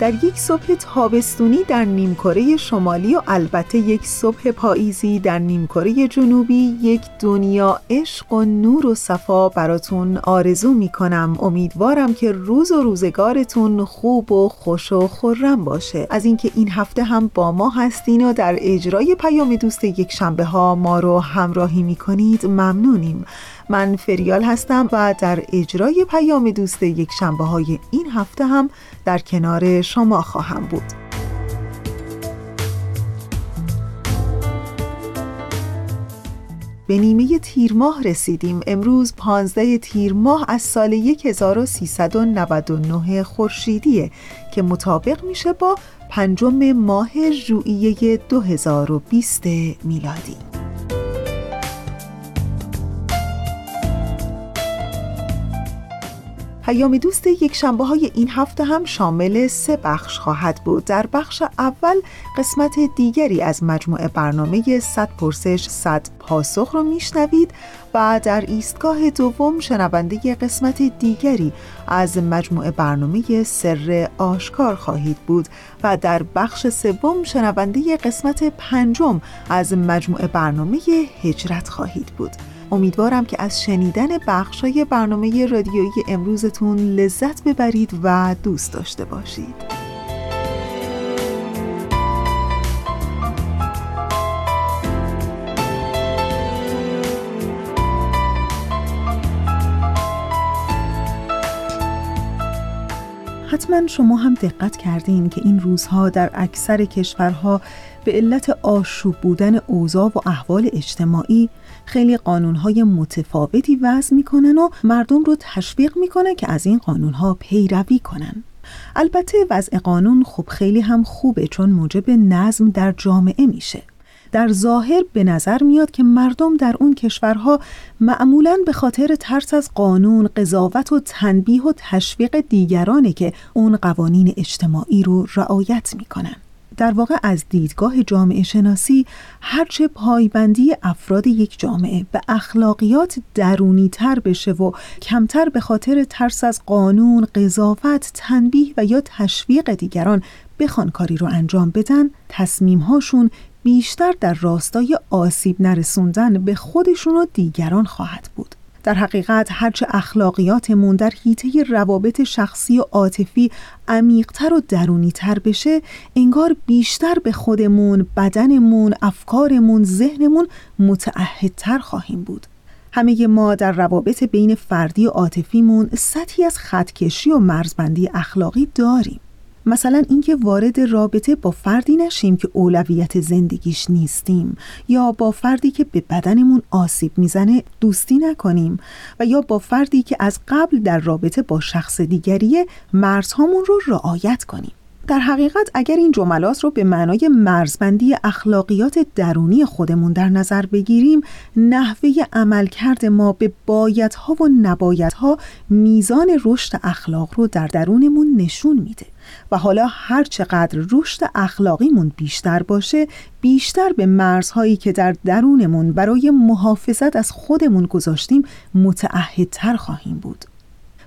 در یک صبح تابستونی در نیمکره شمالی و البته یک صبح پاییزی در نیمکره جنوبی یک دنیا عشق و نور و صفا براتون آرزو می کنم امیدوارم که روز و روزگارتون خوب و خوش و خورم باشه. از اینکه این هفته هم با ما هستین و در اجرای پیام دوست یک شنبه ها ما رو همراهی می کنید ممنونیم. من فریال هستم و در اجرای پیام دوست یک شنبه های این هفته هم در کنار شما خواهم بود. به نیمه تیر ماه رسیدیم. امروز 15 تیر ماه از سال 1399 خورشیدیه که مطابق میشه با پنجم ماه ژوئیه 2020 میلادی. پیام دوست یک شنبه های این هفته هم شامل سه بخش خواهد بود. در بخش اول قسمت دیگری از مجموعه برنامه 100 پرسش 100 پاسخ رو میشنوید و در ایستگاه دوم شنونده قسمت دیگری از مجموعه برنامه سر آشکار خواهید بود و در بخش سوم شنونده قسمت پنجم از مجموعه برنامه هجرت خواهید بود. امیدوارم که از شنیدن بخشای برنامه رادیویی امروزتون لذت ببرید و دوست داشته باشید. حتما شما هم دقت کردین که این روزها در اکثر کشورها به علت آشوب بودن اوضاع و احوال اجتماعی خیلی قانونهای متفاوتی وضع می‌کنن و مردم رو تشویق می‌کنه که از این قانونها پیروی کنن البته وضع قانون خب خیلی هم خوبه چون موجب نظم در جامعه میشه در ظاهر به نظر میاد که مردم در اون کشورها معمولا به خاطر ترس از قانون، قضاوت و تنبیه و تشویق دیگرانه که اون قوانین اجتماعی رو رعایت می‌کنن. در واقع از دیدگاه جامعه شناسی هرچه پایبندی افراد یک جامعه به اخلاقیات درونی تر بشه و کمتر به خاطر ترس از قانون، قضاوت، تنبیه و یا تشویق دیگران بخوان کاری رو انجام بدن تصمیمهاشون بیشتر در راستای آسیب نرسوندن به خودشون و دیگران خواهد بود. در حقیقت هرچه اخلاقیاتمون در حیطه روابط شخصی و عاطفی عمیقتر و درونیتر بشه انگار بیشتر به خودمون، بدنمون، افکارمون، ذهنمون متعهدتر خواهیم بود. همه ما در روابط بین فردی و عاطفیمون سطحی از خطکشی و مرزبندی اخلاقی داریم. مثلا اینکه وارد رابطه با فردی نشیم که اولویت زندگیش نیستیم یا با فردی که به بدنمون آسیب می‌زنه دوستی نکنیم و یا با فردی که از قبل در رابطه با شخص دیگریه مرزهامون رو رعایت کنیم. در حقیقت اگر این جملات رو به معنای مرزبندی اخلاقیات درونی خودمون در نظر بگیریم نحوه عملکرد ما به بایدها و نبایدها میزان رشد اخلاق رو در درونمون نشون میده و حالا هر چقدر رشد اخلاقیمون بیشتر باشه بیشتر به مرزهایی که در درونمون برای محافظت از خودمون گذاشتیم متعهدتر خواهیم بود.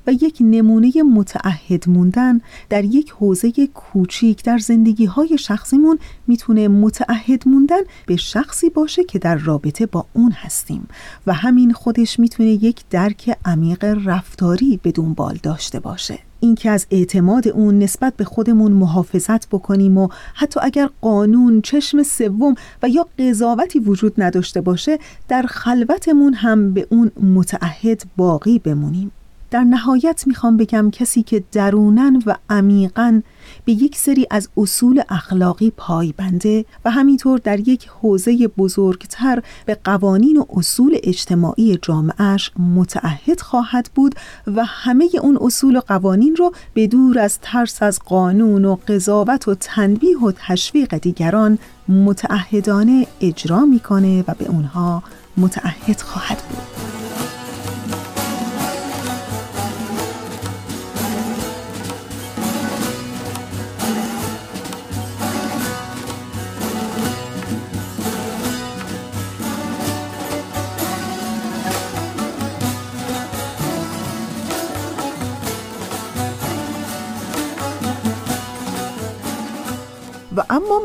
و یک نمونه متعهد موندن در یک حوزه کوچیک در زندگی های شخصیمون می‌تونه متعهد موندن به شخصی باشه که در رابطه با اون هستیم. و همین خودش می‌تونه یک درک عمیق رفتاری به دنبال داشته باشه. اینکه از اعتماد اون نسبت به خودمون محافظت بکنیم و حتی اگر قانون چشم سوم و یا قضاوتی وجود نداشته باشه در خلوتمون هم به اون متعهد باقی بمونیم. در نهایت می‌خوام بگم کسی که درونن و عمیقا به یک سری از اصول اخلاقی پایبنده و همینطور در یک حوزه بزرگتر به قوانین و اصول اجتماعی جامعهش متعهد خواهد بود و همه اون اصول و قوانین رو به دور از ترس از قانون و قضاوت و تنبیه و تشویق دیگران متعهدانه اجرا می‌کنه و به اونها متعهد خواهد بود.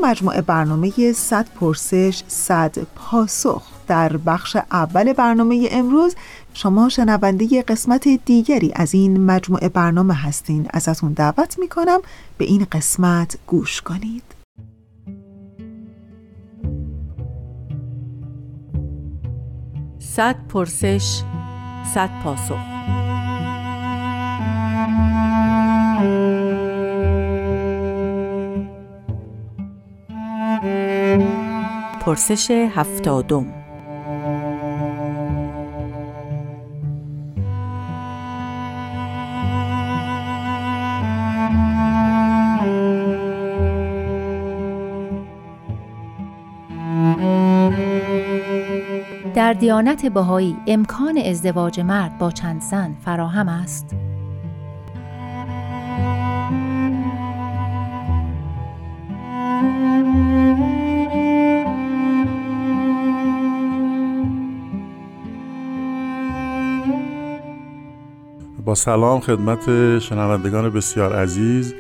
مجموعه برنامه 100 پرسش 100 پاسخ. در بخش اول برنامه امروز شما شنونده قسمت دیگری از این مجموعه برنامه هستین. ازتون دعوت می‌کنم به این قسمت گوش کنید. صد پرسش صد پاسخ. پرسش هفتادم در دیانت بهایی امکان ازدواج مرد با چند زن فراهم است؟ سلام خدمت شنوندگان بسیار عزیز.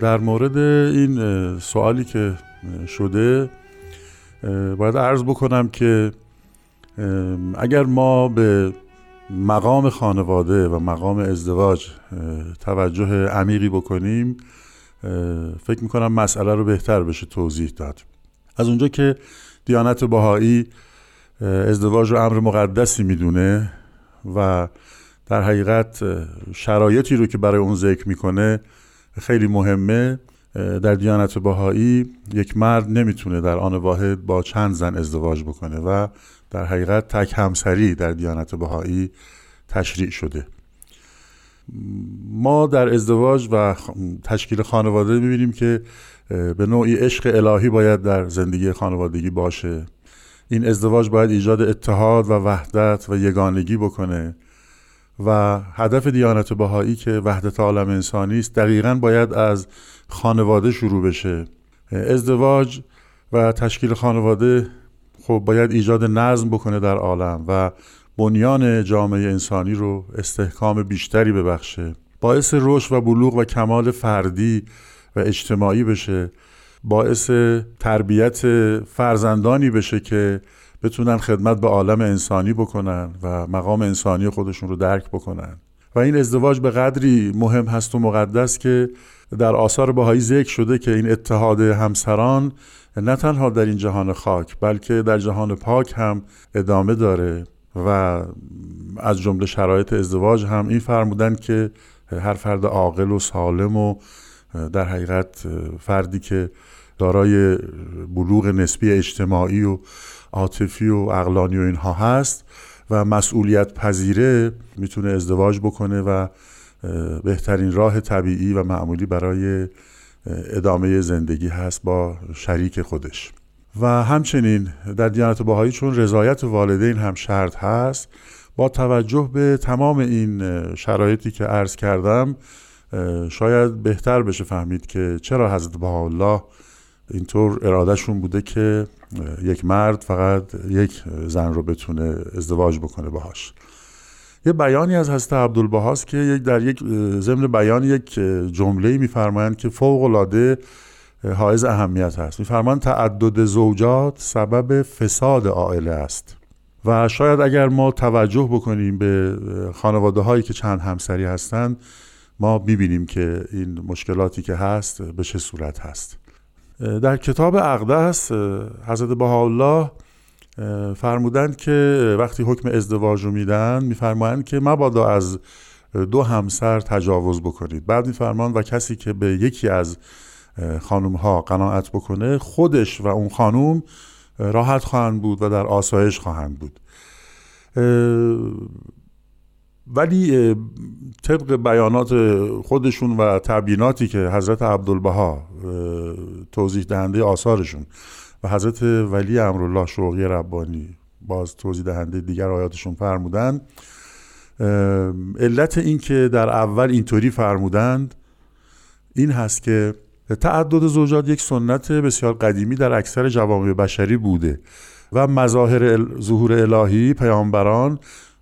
در مورد این سوالی که شده باید عرض بکنم که اگر ما به مقام خانواده و مقام ازدواج توجه عمیقی بکنیم فکر می‌کنم مسئله رو بهتر بشه توضیح داد. از اونجا که دیانت بهایی ازدواج رو امر مقدسی می‌دونه و در حقیقت شرایطی رو که برای اون ذکر می‌کنه خیلی مهمه. در دیانت بهایی یک مرد نمی‌تونه در آن واحد با چند زن ازدواج بکنه و در حقیقت تک همسری در دیانت بهایی تشریع شده. ما در ازدواج و تشکیل خانواده می‌بینیم که به نوعی عشق الهی باید در زندگی خانوادگی باشه. این ازدواج باید ایجاد اتحاد و وحدت و یگانگی بکنه. و هدف دیانت بهایی که وحدت عالم انسانی است دقیقا باید از خانواده شروع بشه. ازدواج و تشکیل خانواده خب باید ایجاد نظم بکنه در عالم و بنیان جامعه انسانی رو استحکام بیشتری ببخشه. باعث رشد و بلوغ و کمال فردی و اجتماعی بشه. باعث تربیت فرزندانی بشه که بتونن خدمت به عالم انسانی بکنن و مقام انسانی خودشون رو درک بکنن. و این ازدواج به قدری مهم هست و مقدس که در آثار بهایی ذکر شده که این اتحاد همسران نه تنها در این جهان خاک بلکه در جهان پاک هم ادامه داره و از جمله شرایط ازدواج هم این فرمودن که هر فرد عاقل و سالم و در حقیقت فردی که دارای بلوغ نسبی اجتماعی و عاطفی و اقلانی و اینها هست و مسئولیت پذیره می‌تونه ازدواج بکنه و بهترین راه طبیعی و معمولی برای ادامه زندگی هست با شریک خودش. و همچنین در دیانت باهایی چون رضایت والدین هم شرط هست با توجه به تمام این شرایطی که عرض کردم شاید بهتر بشه فهمید که چرا حضرت الله اینطور ارادهشون بوده که یک مرد فقط یک زن رو بتونه ازدواج بکنه باهاش. یه بیانی از حضرت عبدالبهاست که یک در یک ضمن بیان یک جمله میفرمایند که فوق العاده حائز اهمیت هست. میفرمایند تعدد زوجات سبب فساد عائله است. و شاید اگر ما توجه بکنیم به خانواده هایی که چند همسری هستند ما ببینیم که این مشکلاتی که هست به چه صورت هست. در کتاب اقدس حضرت بهاءالله فرمودند که وقتی حکم ازدواج رو میدن میفرمایند که مبادا از دو همسر تجاوز بکنید. بعد میفرمان و کسی که به یکی از خانم ها قناعت بکنه خودش و اون خانم راحت خواهند بود و در آسایش خواهند بود. ولی طبق بیانات خودشون و تبییناتی که حضرت عبدالبها توضیح دهنده آثارشون و حضرت ولی امرالله شوقی ربانی باز توضیح دهنده دیگر آیاتشون فرمودن علت این که در اول اینطوری فرمودند این هست که تعدد زوجات یک سنت بسیار قدیمی در اکثر جوامع بشری بوده و مظاهر ظهور الهی پیامبران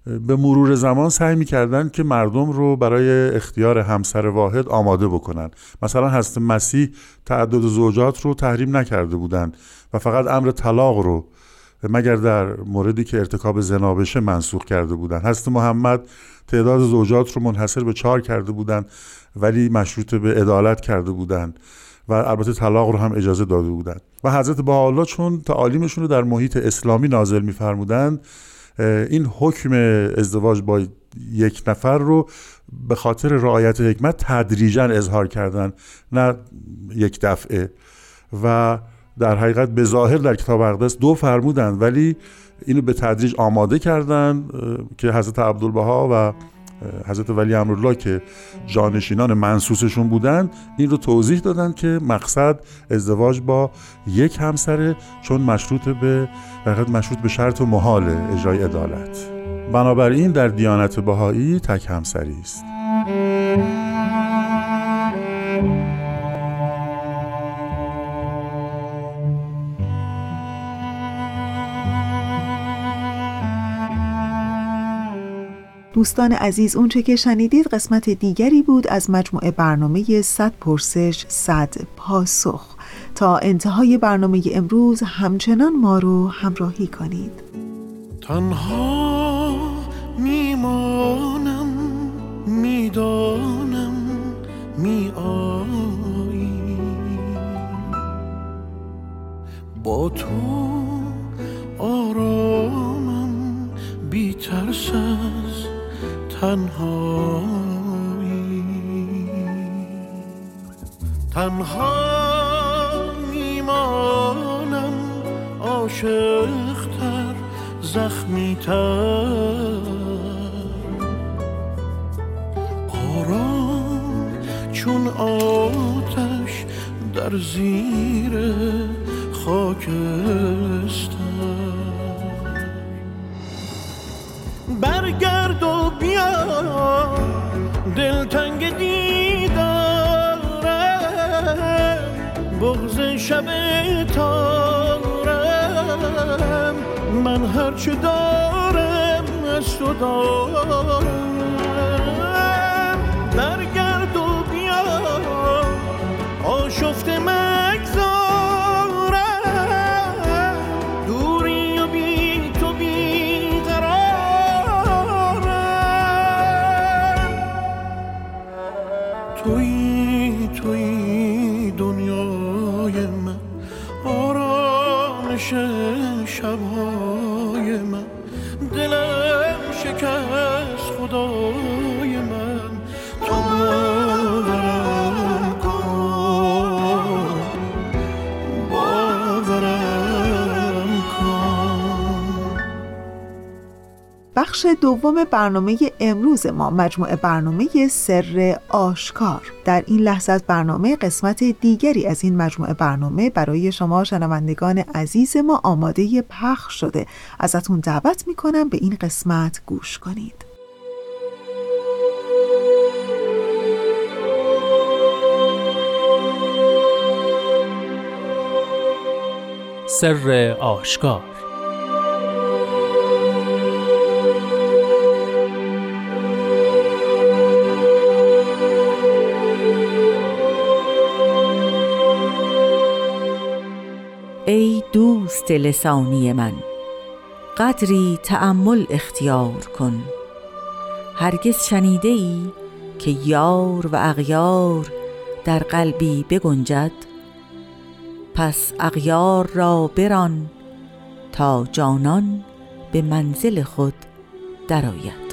به مرور زمان سعی می‌کردن که مردم رو برای اختیار همسر واحد آماده بکنن. مثلا هست مسیح تعدد زوجات رو تحریم نکرده بودند و فقط امر طلاق رو مگر در موردی که ارتکاب زنا بشه منسوخ کرده بودند. هست محمد تعداد زوجات رو منحصر به چهار کرده بودند ولی مشروط به عدالت کرده بودند و البته طلاق رو هم اجازه داده بودند. و حضرت بهاءالله چون تعالیمشون رو در محیط اسلامی نازل میفرمودند این حکم ازدواج با یک نفر رو به خاطر رعایت حکمت تدریجا اظهار کردن نه یک دفعه. و در حقیقت به ظاهر در کتاب اقدس دو فرمودن ولی اینو به تدریج آماده کردن که حضرت عبدالبها و حضرت ولی امرالله که جانشینان منصوصشون بودن این رو توضیح دادن که مقصد ازدواج با یک همسره چون مشروط به مشروط به شرط و محال اجرای عدالت. بنابراین در دیانت بهایی تک همسری است. دوستان عزیز اونچه که شنیدید قسمت دیگری بود از مجموعه برنامه 100 پرسش 100 پاسخ. تا انتهای برنامه امروز همچنان ما رو همراهی کنید. تنها میمانم می‌دانم می با تو آرامم بی ترس تنهایی. تنها میمانم عاشقتر زخمیتر. آرام چون آتش در زیر خاکستر. برگرد و بیا دلتنگ دیدارم بغز شب تارم من هرچه دارم از تو دارم. بخش دوم برنامه امروز ما مجموعه برنامه سر آشکار. در این لحظه از برنامه قسمت دیگری از این مجموعه برنامه برای شما شنوندگان عزیز ما آماده پخش شده. ازتون دعوت می‌کنم به این قسمت گوش کنید. سر آشکار دوست لسانی من. قدری تأمل اختیار کن. هرگز شنیده ای که یار و اغیار در قلبی بگنجد پس اغیار را بران تا جانان به منزل خود درآید.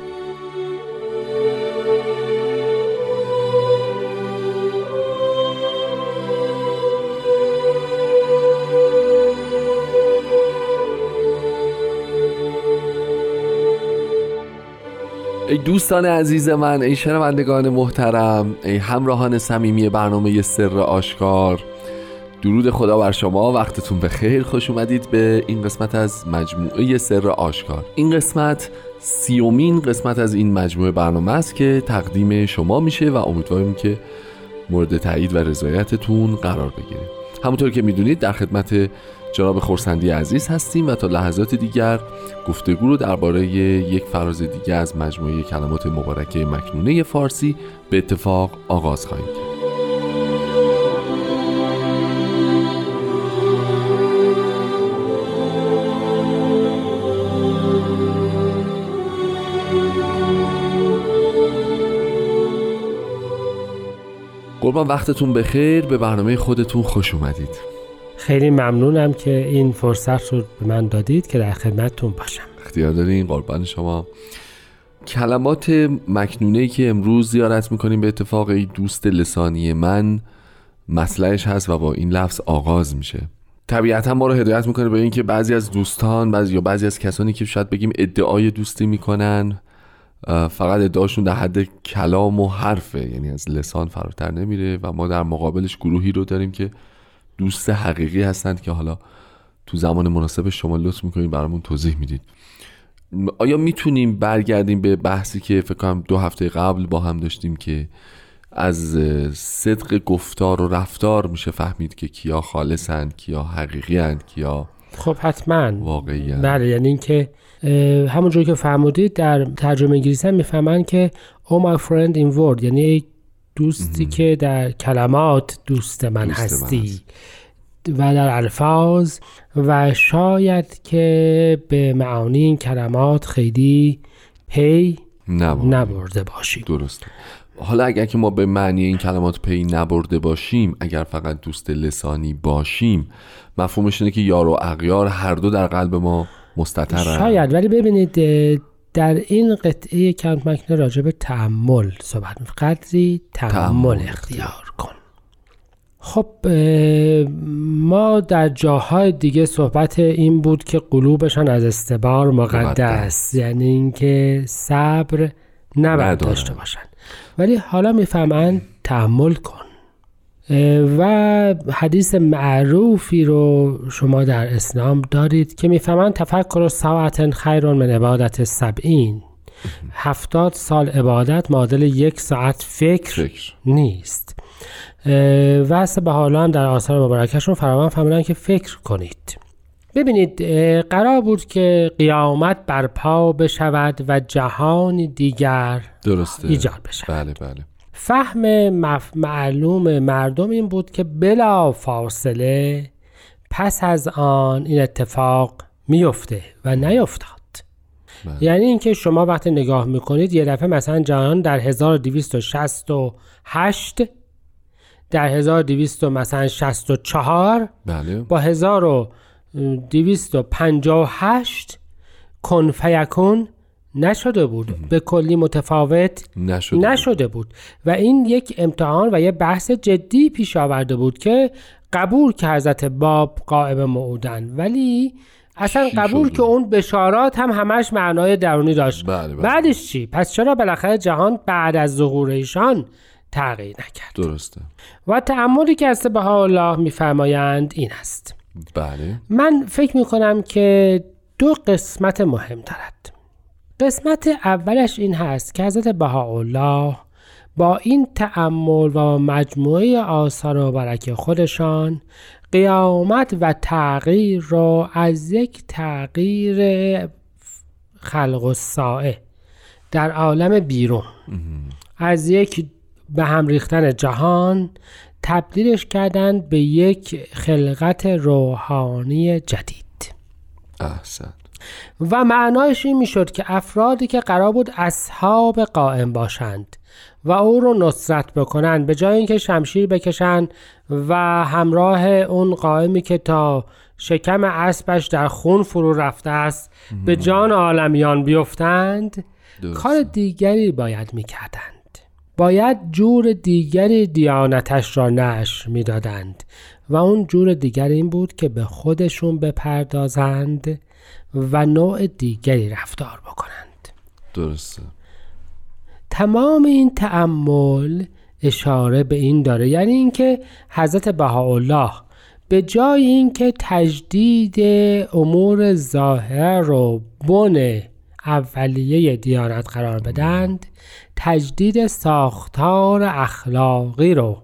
ای دوستان عزیز من ای شنوندگان محترم ای همراهان صمیمی برنامه سر آشکار. درود خدا بر شما وقتتون به خیر خوش اومدید به این قسمت از مجموعه سر آشکار. این قسمت سیومین قسمت از این مجموعه برنامه است که تقدیم شما میشه و امیدواریم که مورد تایید و رضایتتون قرار بگیره. همونطور که می‌دونید در خدمت جناب خورسندی عزیز هستیم و تا لحظات دیگر گفتگو رو درباره یک فراز دیگه از مجموعه کلمات مبارکه مکنونه فارسی به اتفاق آغاز خواهیم کرد. قربان وقتتون بخیر. به برنامه خودتون خوش اومدید. خیلی ممنونم که این فرصت رو به من دادید که در خدمتتون باشم. اختیار دارین قربان شما. کلمات مکنونه که امروز زیارت می‌کنیم به اتفاق ای دوست لسانی من مسئلهش هست و با این لفظ آغاز میشه. طبیعتا ما رو هدایت می‌کنه به اینکه بعضی از دوستان بعضی یا بعضی از کسانی که شاید بگیم ادعای دوستی می‌کنن فقط ادعاشون در حد کلام و حرفه. یعنی از لسان فراتر نمیره و ما در مقابلش گروهی رو داریم که دوست حقیقی هستند که حالا تو زمان مناسب شما لطف می‌کنید برامون توضیح می‌دید. آیا می‌تونیم برگردیم به بحثی که فکر کنم دو هفته قبل با هم داشتیم که از صدق گفتار و رفتار میشه فهمید که کیا خالصند کیا حقیقی هند کیا خب حتما. واقعی بله یعنی اینکه همونجور که فرمودید در ترجمه انگلیسی هم می‌فهمن که oh my friend in word یعنی دوستی که در کلمات دوست من هستی و در الفاظ و شاید که به معانی این کلمات خیلی پی نبرده, باشیم. درست حالا اگر که ما به معنی این کلمات پی نبرده باشیم اگر فقط دوست لسانی باشیم مفهومش اینه که یار و اغیار هر دو در قلب ما مستطرن. شاید. ولی ببینید در این قطعه کانت مکنه راجع به تحمل صحبت می قدری تحمل اختیار کن. خب ما در جاهای دیگه صحبت این بود که قلوبشان از استبار مقدس. یعنی اینکه صبر نباید داشته باشن. ولی حالا می‌فهمن تحمل کن. و حدیث معروفی رو شما در اسلام دارید که می‌فهمند تفکر و ساعت خیر من عبادت سبعین. هفتاد سال عبادت معادل یک ساعت فکر, فکر. نیست. و به حالا در آثار مبارکشون فراوان فهمیدن که فکر کنید. ببینید قرار بود که قیامت برپا بشود و جهان دیگر درسته. ایجاد بشود. بله بله. فهم معلوم مردم این بود که بلا فاصله پس از آن این اتفاق میفته و نیفتاد بله. یعنی اینکه شما وقتی نگاه می‌کنید یه دفعه مثلا جهان در 1268 در 1200 مثلا 64 بله. با 1258 کن فیکون نشده بود. به کلی متفاوت نشده, نشده بود. و این یک امتحان و یه بحث جدی پیش آورده بود که قبول که حضرت باب قائب معودن ولی اصلا قبول که اون بشارات هم همش معنای درونی داشت. بله بله. بعدش چی؟ پس چرا بالاخره جهان بعد از ظهور ایشان تغییر نکرد؟ درسته. و تعملی که از به الله میفرمایند این است. بله. من فکر می‌کنم که دو قسمت مهم دارد قسمت اولش این هست که حضرت بهاءالله با این تأمل و مجموعه آثار و برک خودشان قیامت و تغییر را از یک تغییر خلق و سائه در عالم بیرون از یک به هم ریختن جهان تبدیلش کردند به یک خلقت روحانی جدید. احسن. و معنایش این می‌شد که افرادی که قرار بود اصحاب قائم باشند و او رو نصرت بکنند به جای اینکه شمشیر بکشند و همراه اون قائمی که تا شکم اسبش در خون فرو رفته است به جان عالمیان بیفتند درسته. کار دیگری باید می‌کردند باید جور دیگری دیانتش را نشر می‌دادند و اون جور دیگر این بود که به خودشون بپردازند و نوع دیگری رفتار بکنند. درسته. تمام این تأمل اشاره به این داره یعنی اینکه حضرت بهاءالله به جای اینکه تجدید امور ظاهره رو بن اولیه دیانت قرار بدند تجدید ساختار اخلاقی رو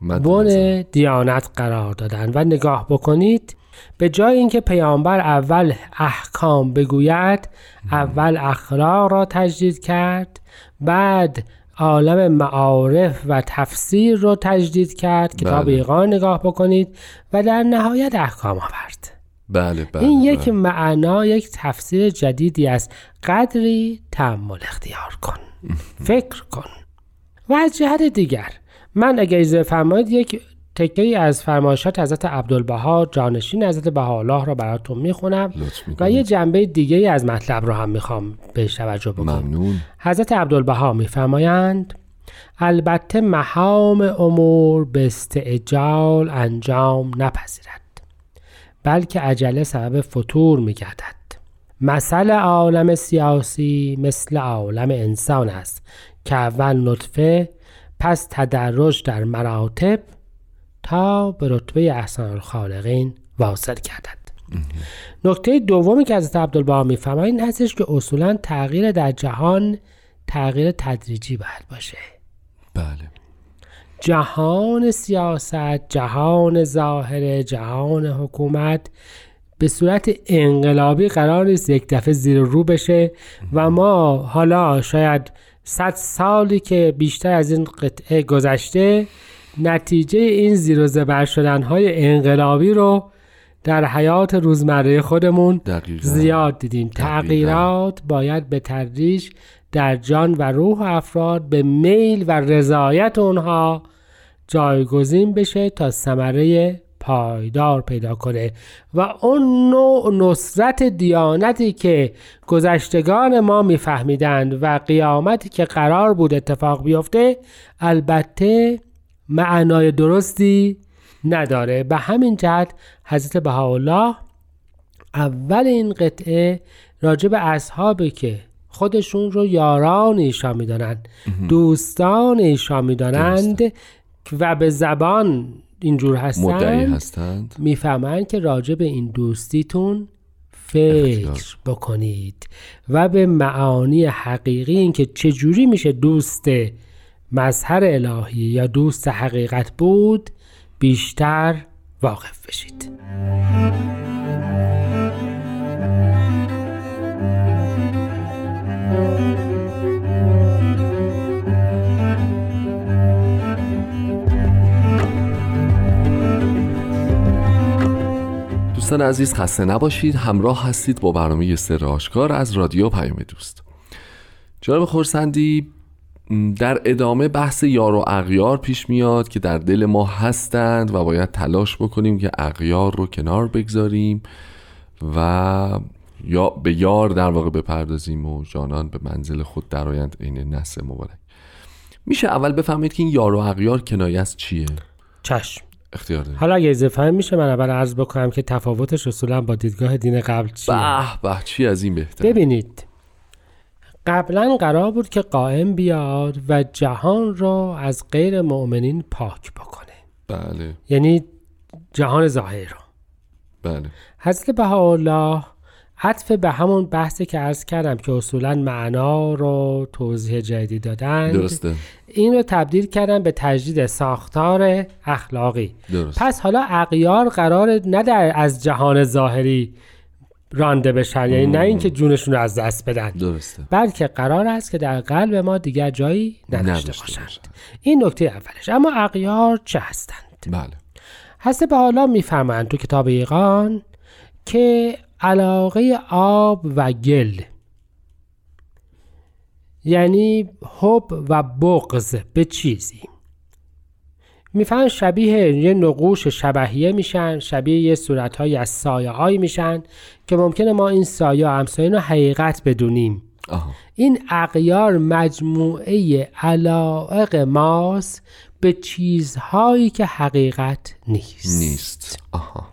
بن. دیانت قرار دادن و نگاه بکنید به جای اینکه پیامبر اول احکام بگوید اول اخلاق را تجدید کرد بعد عالم معارف و تفسیر رو تجدید کرد کتاب بله. ایقان نگاه بکنید و در نهایت احکام آورد بله بله این یک بله. معنا یک تفسیر جدیدی است قدری تحمل اختیار کن فکر کن و از جهت دیگر من اگر اجازه فرمایید یک تکه ای از فرمایشات حضرت عبدالبها جانشین حضرت بهاءالله را براتون می‌خونم و. یه جنبه دیگه ای از مطلب رو هم می‌خوام بهش توجه بکنم. ممنون. حضرت عبدالبها میفرمایند البته مهام امور به استعجال انجام نپذیرد بلکه عجله سبب فتور میگردد. مثل عالم سیاسی مثل عالم انسان است که اول نطفه پس تدرج در مراتب تا به رتبه احسان الخالقین واصل گردد. نکته دومی که حضرت عبدالبها می‌فهمد این هستش که اصولا تغییر در جهان تغییر تدریجی باید باشه. بله. جهان سیاست جهان ظاهره جهان حکومت به صورت انقلابی قرار نیست یک دفعه زیر رو بشه و ما حالا شاید صد سالی که بیشتر از این قطعه گذشته نتیجه این زیر و زبر شدن های انقلابی رو در حیات روزمره خودمون دقیقا. زیاد دیدیم. تغییرات باید به تدریج در جان و روح افراد به میل و رضایت اونها جایگزین بشه تا ثمره پایدار پیدا کنه. و اون نوع نصرت دیانتی که گذشتگان ما میفهمیدند و قیامتی که قرار بود اتفاق بیفته البته معنای درستی نداره. به همین جهت حضرت بهاءالله اول این قطعه راجع به اصحابی که خودشون رو یاران ایشان می‌دانند دوستان ایشان می‌دانند و به زبان اینجور مدعی هستند. هستند می‌فهمند که راجع به این دوستیتون فکر اختیار. بکنید و به معانی حقیقی این که چجوری میشه دوست مظهر الهی یا دوست حقیقت بود بیشتر واقف بشید. دوستان عزیز خسته نباشید. همراه هستید با برنامه سر آشکار از رادیو پیام دوست. جناب خورسندی در ادامه بحث یار و اغیار پیش میاد که در دل ما هستند و باید تلاش بکنیم که اغیار رو کنار بگذاریم و یا به یار در واقع بپردازیم و جانان به منزل خود درآیند. عین نسل مبارک. میشه اول بفهمید که این یار و اغیار کنایه از چیه؟ چشم. اختیار دارید. حالا اگه اضافه هم میشه من اول عرض بکنم که تفاوتش اصولا با دیدگاه دین قبل چیه؟ به به چی از این بهتر ببینید قبلا قرار بود که قائم بیاد و جهان را از غیر مؤمنین پاک بکنه. بله. یعنی جهان ظاهر رو بله. حضرت بهاءالله عطف به همون بحثی که عرض کردم که اصولا معنا رو توضیح جدید دادند درسته. این رو تبدیل کردن به تجدید ساختار اخلاقی. درست. پس حالا اغیار قرار نه در از جهان ظاهری رانده بشن. یعنی نه اینکه جونشون رو از دست بدن. درسته. بلکه قرار است که در قلب ما دیگر جایی نداشته باشند. این نکته اولش. اما اغیار چه هستند؟ بله. به حالا میفرمایند تو کتاب ایقان که علاقه آب و گل یعنی حب و بغض به چیزی؟ می‌فهمن شبیه یه نقوش شبهیه میشن شبیه یه صورتهایی از سایه هایی میشن که ممکنه ما این سایه همسایه رو حقیقت بدونیم. آها. این اغیار مجموعه علائق ماست به چیزهایی که حقیقت نیست. نیست. آها.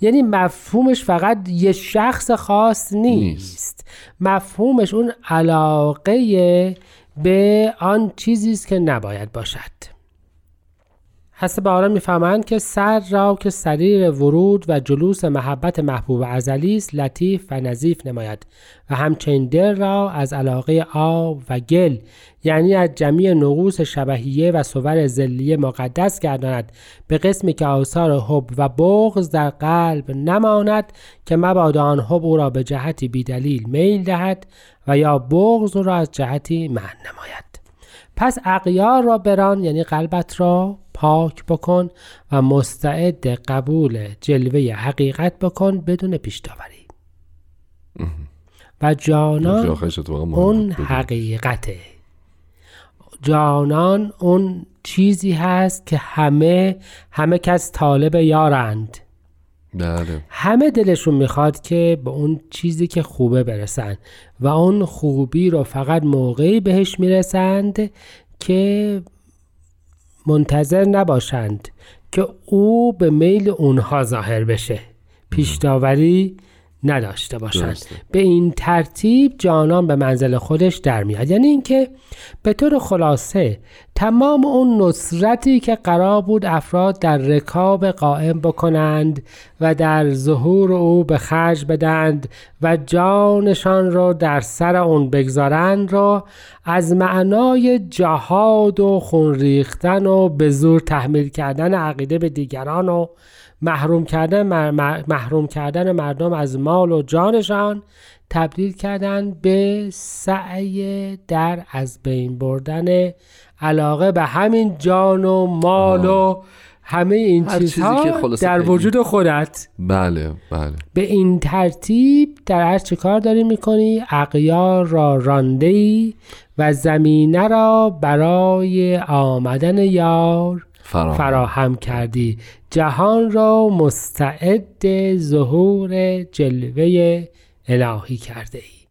یعنی مفهومش فقط یه شخص خاص نیست, نیست. مفهومش اون علاقه به آن چیزی است که نباید باشد. حسب آرا می‌فهمند که سر را که سریر ورود و جلوس محبت محبوب ازلی است لطیف و نظیف نماید و همچنین دل را از علاقه آب و گل یعنی از جمعی نقوص شبهیه و صور زلیه مقدس گرداند به قسمی که آثار حب و بغض در قلب نماند که مبادا آن حب او را به جهتی بیدلیل میل دهد و یا بغض او را از جهتی من نماید. پس اقیار را بران یعنی قلبت را پاک بکن و مستعد قبول جلوه حقیقت بکن بدون پیش داوری و جانان اون. حقیقته. جانان اون چیزی هست که همه همه کس طالب یارند. بله. همه دلشون می‌خواد که به اون چیزی که خوبه برسن و اون خوبی رو فقط موقعی بهش می‌رسند که منتظر نباشند که او به میل اونها ظاهر بشه. پیش داوری نداشته باشند درسته. به این ترتیب جانان به منزل خودش در میاد یعنی اینکه به طور خلاصه تمام اون نصرتی که قرار بود افراد در رکاب قائم بکنند و در ظهور او به خرج بدند و جانشان را در سر اون بگذارند را از معنای جهاد و خون ریختن و به زور تحمیل کردن عقیده به دیگران و محروم کردن محروم کردن مردم از مال و جانشان تبدیل کردن به سعی در از بین بردن علاقه به همین جان و مال و همه این چیزی چیزها که خلاصه در وجود خودت. بله بله. به این ترتیب در هر چه کار داری می‌کنی اقیار را رانده ای و زمینه را برای آمدن یار فراهم, فراهم کردی. جهان را مستعد ظهور جلوه الهی کرده ای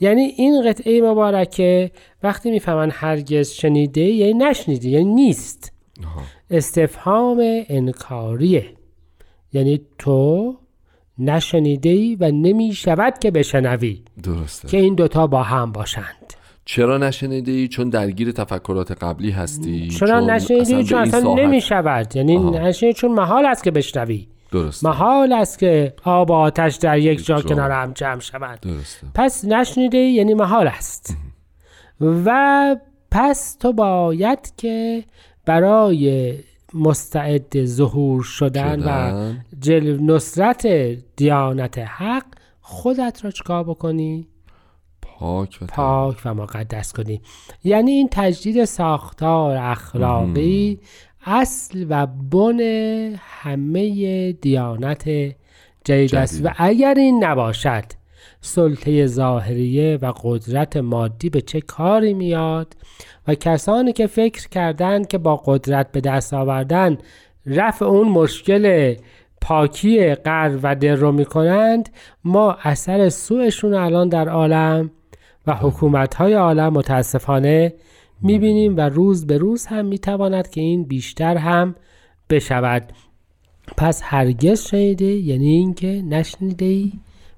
یعنی این قطعه مبارکه وقتی می‌فهمن هرگز شنیده یعنی نشنیده یعنی نیست. استفهام انکاریه. یعنی تو نشنیده ای و نمی شود که بشنوی. درسته. که این دوتا با هم باشند. چرا نشنیده ای چون درگیر تفکرات قبلی هستی. چرا نشنیده ای چون اصلا ساحت- نمی شود یعنی. نشنیده چون محال است که بشنوی. درسته. محال است که آب و آتش در یک جا. کنار هم جمع درسته. پس نشنیده ای یعنی محال است. و پس تو باید که برای مستعد ظهور شدن, و شدن. جل نصرت دیانت حق خودت را چکار بکنی؟ پاک و پاک و مقدس کنی. یعنی این تجدید ساختار اخلاقی اصل و بن همه دیانت جدید است. و اگر این نباشد سلطه ظاهریه و قدرت مادی به چه کاری میاد؟ و کسانی که فکر کردند که با قدرت به دست آوردن رفع اون مشکل پاکی قلب و دل رو می‌کنند ما اثر سوءشون الان در عالم و حکومت های عالم متاسفانه می‌بینیم و روز به روز هم می‌تواند که این بیشتر هم بشود. پس هرگز شنیده یعنی اینکه نشنیده ای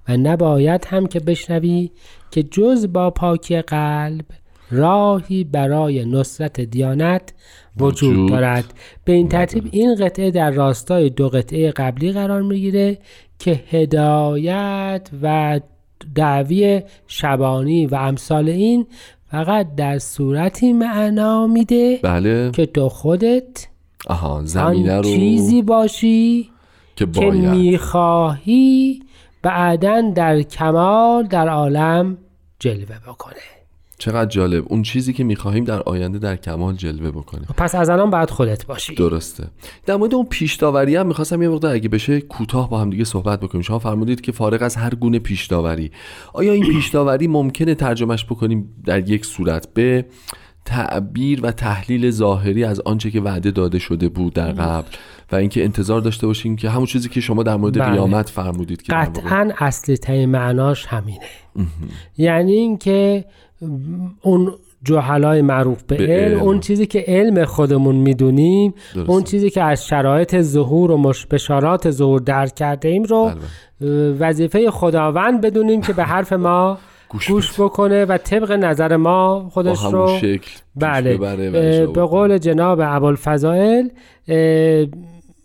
و نباید هم که بشنوی که جز با پاکی قلب راهی برای نصرت دیانت وجود دارد. به این ترتیب این قطعه در راستای دو قطعه قبلی قرار می‌گیره که هدایت و دعوی شبانی و امثال این فقط در صورتی معنا میده بله. که تو خودت آها زمینه آن رو چیزی باشی که که باید. می‌خواهی بعدا در کمال در عالم جلوه بکنه. چقدر جالب. اون چیزی که می‌خواهیم در آینده در کمال جلوه بکنه پس از الان باید خودت باشی. درسته. در مورد اون پیش داوری هم می‌خواستم یه مقدار اگه بشه کوتاه با هم دیگه صحبت بکنیم. شما فرمودید که فارغ از هر گونه پیش داوری آیا این پیش داوری ممکنه ترجمهش بکنیم در یک صورت به تعبیر و تحلیل ظاهری از آنچه که وعده داده شده بود در قبل و اینکه انتظار داشته باشیم که همون چیزی که شما در مورد بله. قیامت فرمودید که قطعا اصلی ترین معناش همینه. یعنی اینکه اون جهلای معروف به, به علم علم. اون چیزی که علم خودمون می‌دونیم درسته. اون چیزی که از شرایط ظهور و. بشارات ظهور درک کرده ایم رو بله. وظیفه خداوند بدونیم که به حرف ما گوش گوش بکنه و طبق نظر ما خودش رو شکل بله به. قول جناب ابوالفضائل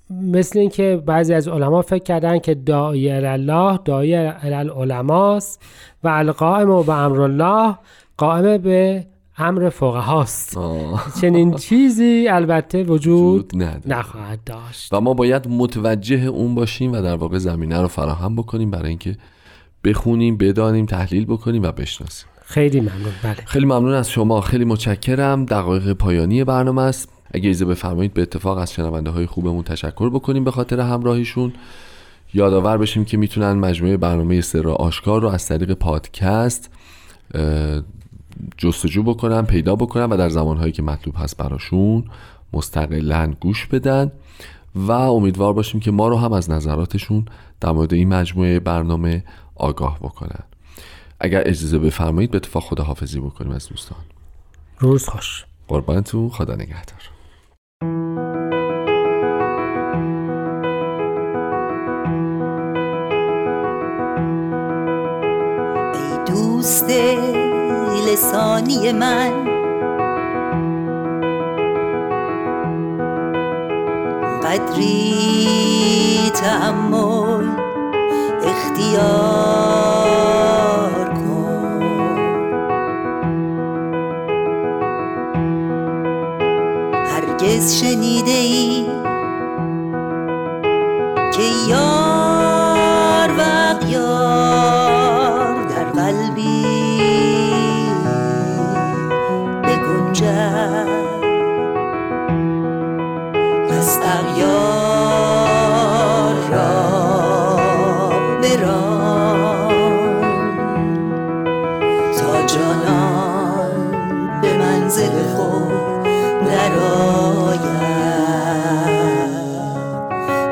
مثل اینکه بعضی از علما فکر کردن که داعی الله داعی العلماست و القائم و به امر الله قائم به امر فقهاست آه. چنین چیزی البته وجود. نخواهد داشت. و ما باید متوجه اون باشیم و در واقع زمینه رو فراهم بکنیم برای اینکه بخونیم بدانیم تحلیل بکنیم و بشناسیم. خیلی ممنون. بله. خیلی ممنون از شما. خیلی متشکرم. دقایق پایانی برنامه است. اگه ایزه بفرمایید به اتفاق از شنونده های خوبمون تشکر بکنیم به خاطر همراهیشون. یادآور بشیم که می‌تونن مجموعه برنامه سر آشکار رو از طریق پادکست جستجو بکنن پیدا بکنن و در زمانهایی که مطلوب هست براشون مستقلا گوش بدن و امیدوار باشیم که ما رو هم از نظراتشون در مورد این مجموعه برنامه آگاه بکنن. اگر اجازه بفرمایید به اتفاق خداحافظی بکنیم از دوستان. روز خوش. قربانتون. خدا نگهدار. دوست لسانی من. قدری تحمل اختیار کن. هرگز شنیده ای که یار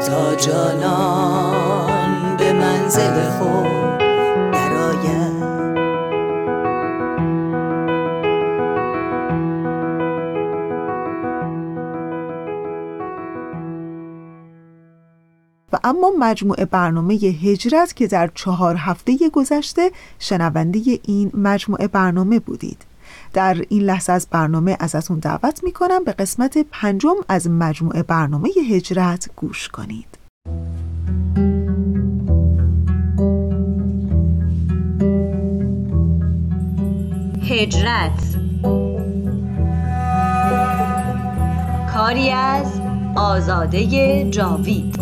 تا جانان به منزل خود اما مجموعه برنامه هجرت که در چهار هفته گذشته شنونده این مجموعه برنامه بودید. در این لحظه از برنامه ازتون دعوت می‌کنم به قسمت پنجم از مجموعه برنامه هجرت گوش کنید. هجرت. کاری از آزاده جاوید.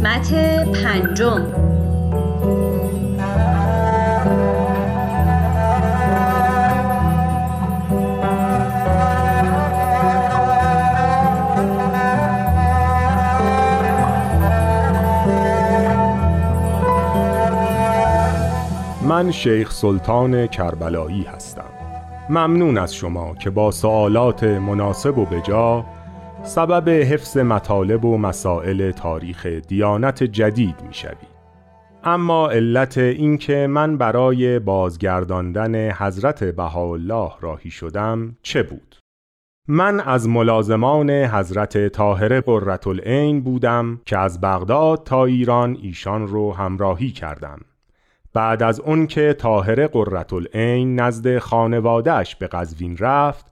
قسمت پنجم. من شیخ سلطان کربلایی هستم. ممنون از شما که با سوالات مناسب و بجا سبب حفظ مطالب و مسائل تاریخ دیانت جدید می شوید. اما علت اینکه من برای بازگرداندن حضرت بهاءالله راهی شدم چه بود؟ من از ملازمان حضرت طاهره قرةالعین بودم که از بغداد تا ایران ایشان رو همراهی کردم بعد از اون که طاهره قرةالعین نزد خانوادهش به قزوین رفت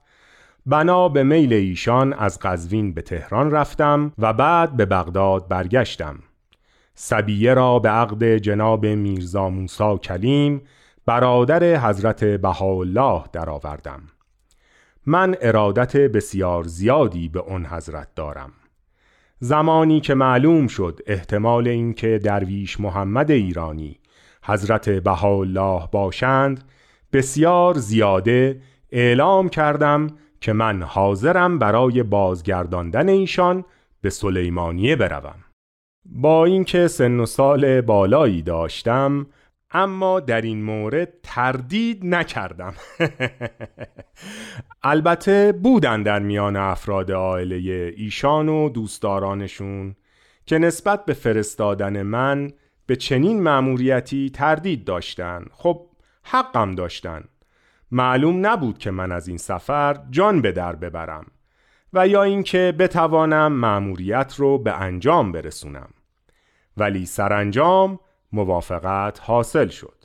بنا به میل ایشان از قزوین به تهران رفتم و بعد به بغداد برگشتم. سبیه را به عقد جناب میرزا موسی کلیم برادر حضرت بهاءالله درآوردم. من ارادت بسیار زیادی به اون حضرت دارم. زمانی که معلوم شد احتمال اینکه درویش محمد ایرانی حضرت بهاءالله باشند بسیار زیاده اعلام کردم که من حاضرم برای بازگرداندن ایشان به سلیمانیه بروم. با اینکه سن و سال بالایی داشتم اما در این مورد تردید نکردم. البته بودن در میان افراد عائله ایشان و دوستدارانشون که نسبت به فرستادن من به چنین مأموریتی تردید داشتن. خب حقم داشتن. معلوم نبود که من از این سفر جان به در ببرم و یا اینکه بتوانم مأموریت رو به انجام برسونم. ولی سرانجام موافقت حاصل شد.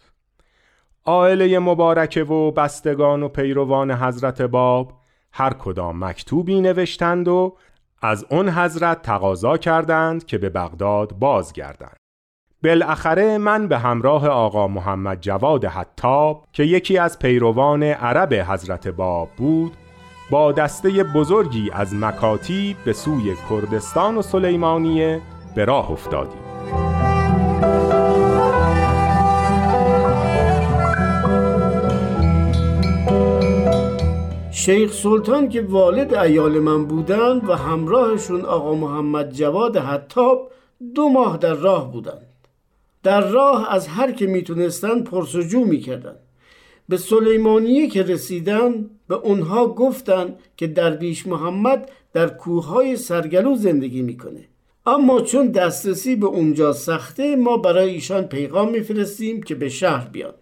عائله مبارکه و بستگان و پیروان حضرت باب هر کدام مکتوبی نوشتند و از اون حضرت تقاضا کردند که به بغداد بازگردند. بالاخره من به همراه آقا محمد جواد حتاب که یکی از پیروان عرب حضرت باب بود با دسته بزرگی از مکاتی به سوی کردستان و سلیمانیه به راه افتادیم. شیخ سلطان که والد ایال من بودند و همراهشون آقا محمد جواد حتاب دو ماه در راه بودند. در راه از هر که می‌تونستن پرسجو می‌کردن. به سلیمانیه که رسیدن به اونها گفتن که درویش محمد در کوههای سرگلو زندگی می‌کنه. اما چون دسترسی به اونجا سخته ما برای ایشان پیغام میفرستیم که به شهر بیان.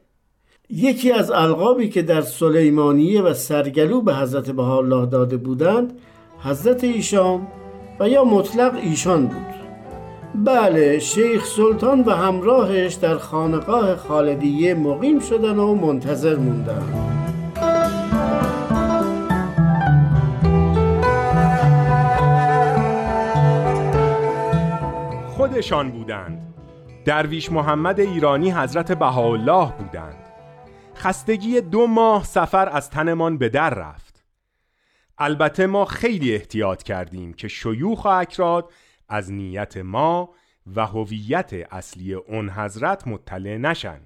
یکی از القابی که در سلیمانیه و سرگلو به حضرت بهاءالله داده بودند حضرت ایشان و یا مطلق ایشان بود. بله شیخ سلطان و همراهش در خانقاه خالدیه مقیم شدن و منتظر موندن. خودشان بودند. درویش محمد ایرانی حضرت بهاءالله بودند. خستگی دو ماه سفر از تنمان به در رفت. البته ما خیلی احتیاط کردیم که شیوخ و اکراد از نیت ما و هویت اصلی اون حضرت مطلع نشن.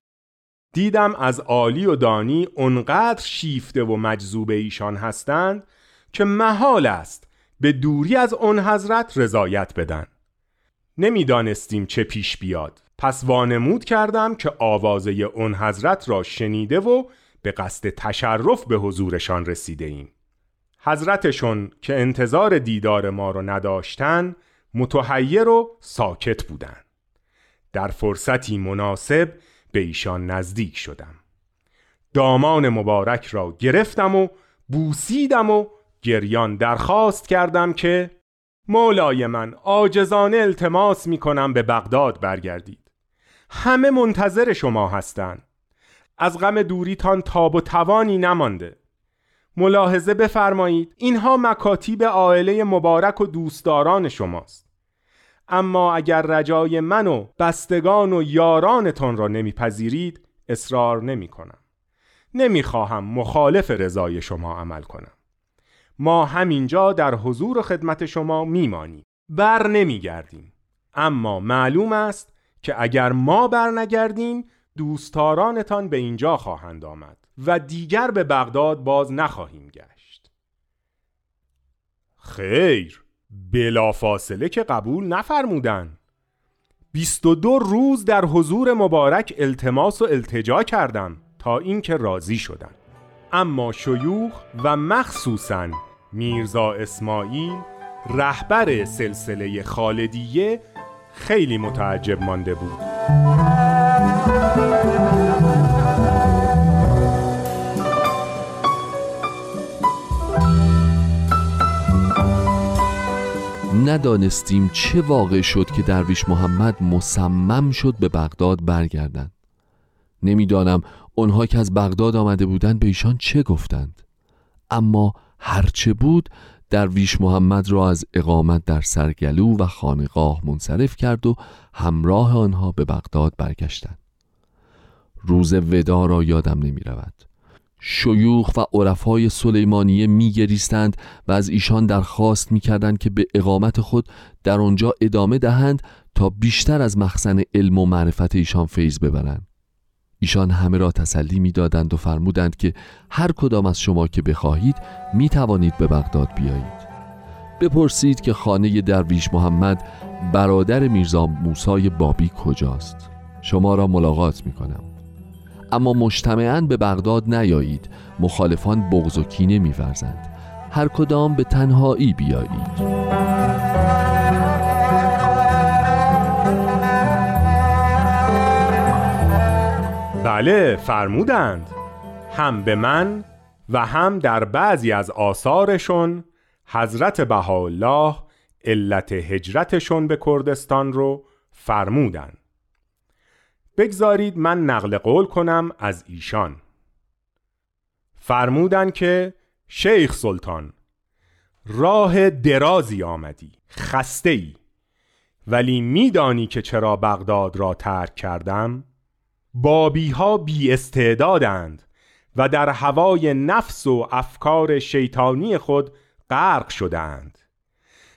دیدم از عالی و دانی اونقدر شیفته و مجذوب ایشان هستند که محال است به دوری از اون حضرت رضایت بدن. نمی‌دانستیم چه پیش بیاد. پس وانمود کردم که آوازه اون حضرت را شنیده و به قصد تشرف به حضورشان رسیده ایم حضرتشون که انتظار دیدار ما رو نداشتن متحیر و ساکت بودند. در فرصتی مناسب به ایشان نزدیک شدم. دامان مبارک را گرفتم و بوسیدم و گریان درخواست کردم که مولای من آجزانه التماس می کنم به بغداد برگردید. همه منتظر شما هستند. از غم دوریتان تاب و توانی نمانده. ملاحظه بفرمایید اینها مکاتیب عائله مبارک و دوستداران شماست. اما اگر رجای من و بستگان و یارانتان را نمیپذیرید اصرار نمی کنم نمی‌خواهم مخالف رضای شما عمل کنم. ما همینجا در حضور خدمت شما میمانیم. بر نمیگردیم. اما معلوم است که اگر ما بر نگردیم دوستارانتان به اینجا خواهند آمد و دیگر به بغداد باز نخواهیم گشت. خیر. بلافاصله که قبول نفرمودن 22 روز در حضور مبارک التماس و التجا کردم تا اینکه راضی شدن اما شیوخ و مخصوصا میرزا اسماعیل رهبر سلسله خالدیه خیلی متعجب مانده بود. ندانستیم چه واقع شد که درویش محمد مصمم شد به بغداد برگردند. نمی‌دانم آنها که از بغداد آمده بودند به ایشان چه گفتند. اما هرچه بود درویش محمد را از اقامت در سرگلو و خانقاه منصرف کرد و همراه آنها به بغداد برگشتند. روز ودا را یادم نمی رود شیوخ و عرفای سلیمانیه میگریستند و از ایشان درخواست می‌کردند که به اقامت خود در آنجا ادامه دهند تا بیشتر از مخزن علم و معرفت ایشان فیض ببرند. ایشان همه را تسلی می‌دادند و فرمودند که هر کدام از شما که بخواهید می توانید به بغداد بیایید. بپرسید که خانه درویش محمد برادر میرزا موسای بابی کجاست. شما را ملاقات می کنم اما مجتمعاً به بغداد نیایید. مخالفان بغض و کینه میورزند. هر کدام به تنهایی بیایید. بله فرمودند. هم به من و هم در بعضی از آثارشون حضرت بهاءالله علت هجرتشون به کردستان رو فرمودن بگذارید من نقل قول کنم از ایشان. فرمودن که شیخ سلطان راه درازی آمدی خسته ای ولی میدانی که چرا بغداد را ترک کردم؟ بابی ها بی استعدادند و در هوای نفس و افکار شیطانی خود غرق شدند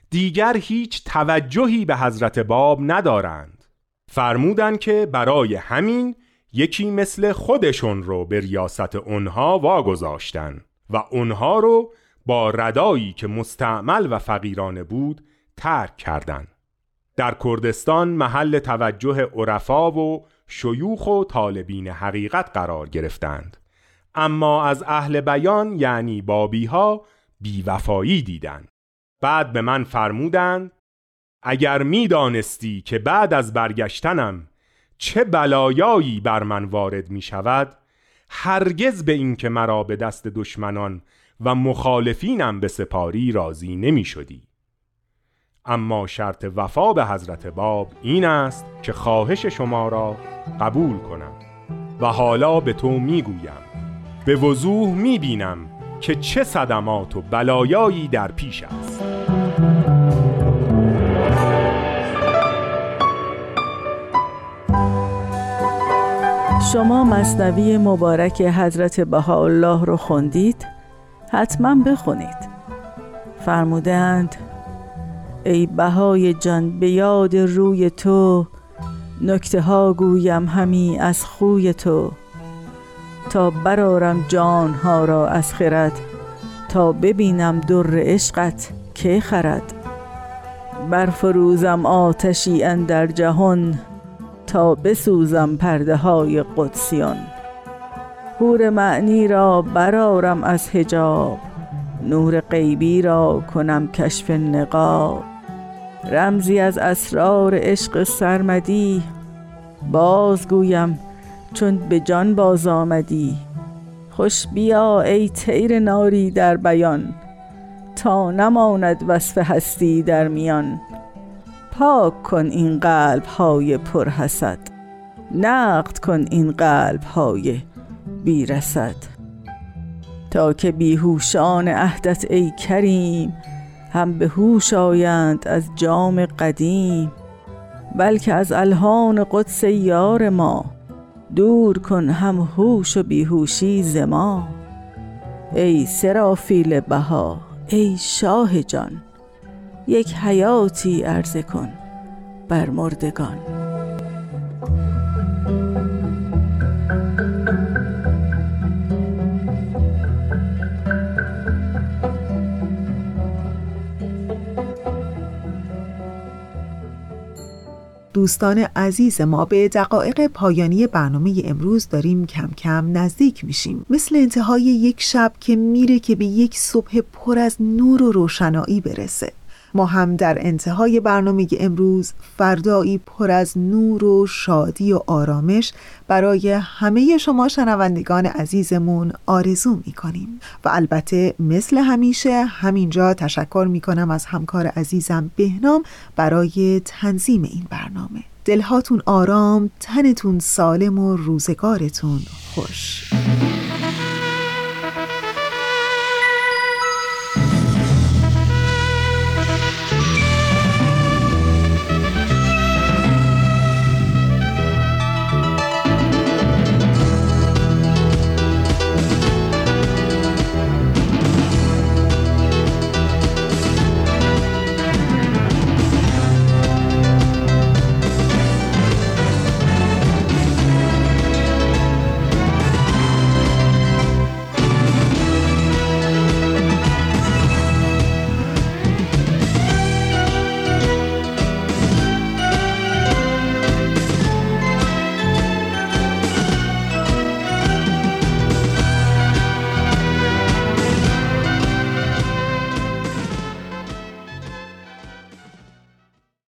دیگر هیچ توجهی به حضرت باب ندارند. فرمودند که برای همین یکی مثل خودشون رو به ریاست اونها واگذاشتن و اونها رو با ردایی که مستعمل و فقیرانه بود ترک کردند. در کردستان محل توجه عرفا و شیوخ و طالبین حقیقت قرار گرفتند اما از اهل بیان یعنی بابی ها بیوفایی دیدند بعد به من فرمودند اگر می‌دانستی که بعد از برگشتنم چه بلایایی بر من وارد می شود هرگز به این که مرا به دست دشمنان و مخالفینم به سپاری راضی نمی شدی اما شرط وفا به حضرت باب این است که خواهش شما را قبول کنم و حالا به تو می‌گویم. به وضوح می‌بینم که چه صدمات و بلایایی در پیش است. شما مصنوی مبارک حضرت بهاءالله رو خوندید؟ حتما بخونید. فرمودند ای بهای جان به یاد روی تو نکته ها گویم همی از خوی تو. تا برارم جان ها را از خرد تا ببینم در عشقت که خرد. برفروزم آتشی اندر جهان تا بسوزم پرده های قدسیان. هور معنی را برارم از حجاب نور غیبی را کنم کشف نقاب. رمزی از اسرار عشق سرمدی بازگویم چون به جان باز آمدی. خوش بیا ای تیر ناری در بیان تا نماند وصف هستی در میان. پاک کن این قلب های پرحسد. نقد کن این قلب های بیرسد. تا که بیهوشان عهدت ای کریم هم به هوش آیند از جام قدیم بلکه از الهان قدس یار ما دور کن هم هوش و بیهوشی ز ما. ای سرافیل بها ای شاه جان یک حیاتی عرضه کن بر مردگان. دوستان عزیز ما به دقایق پایانی برنامه امروز داریم کم کم نزدیک میشیم. مثل انتهای یک شب که میره که به یک صبح پر از نور و روشنایی برسه. ما هم در انتهای برنامه امروز فردایی پر از نور و شادی و آرامش برای همه شما شنوندگان عزیزمون آرزو می کنیم و البته مثل همیشه همینجا تشکر می کنم از همکار عزیزم بهنام برای تنظیم این برنامه. دلهاتون آرام تنتون سالم و روزگارتون خوش.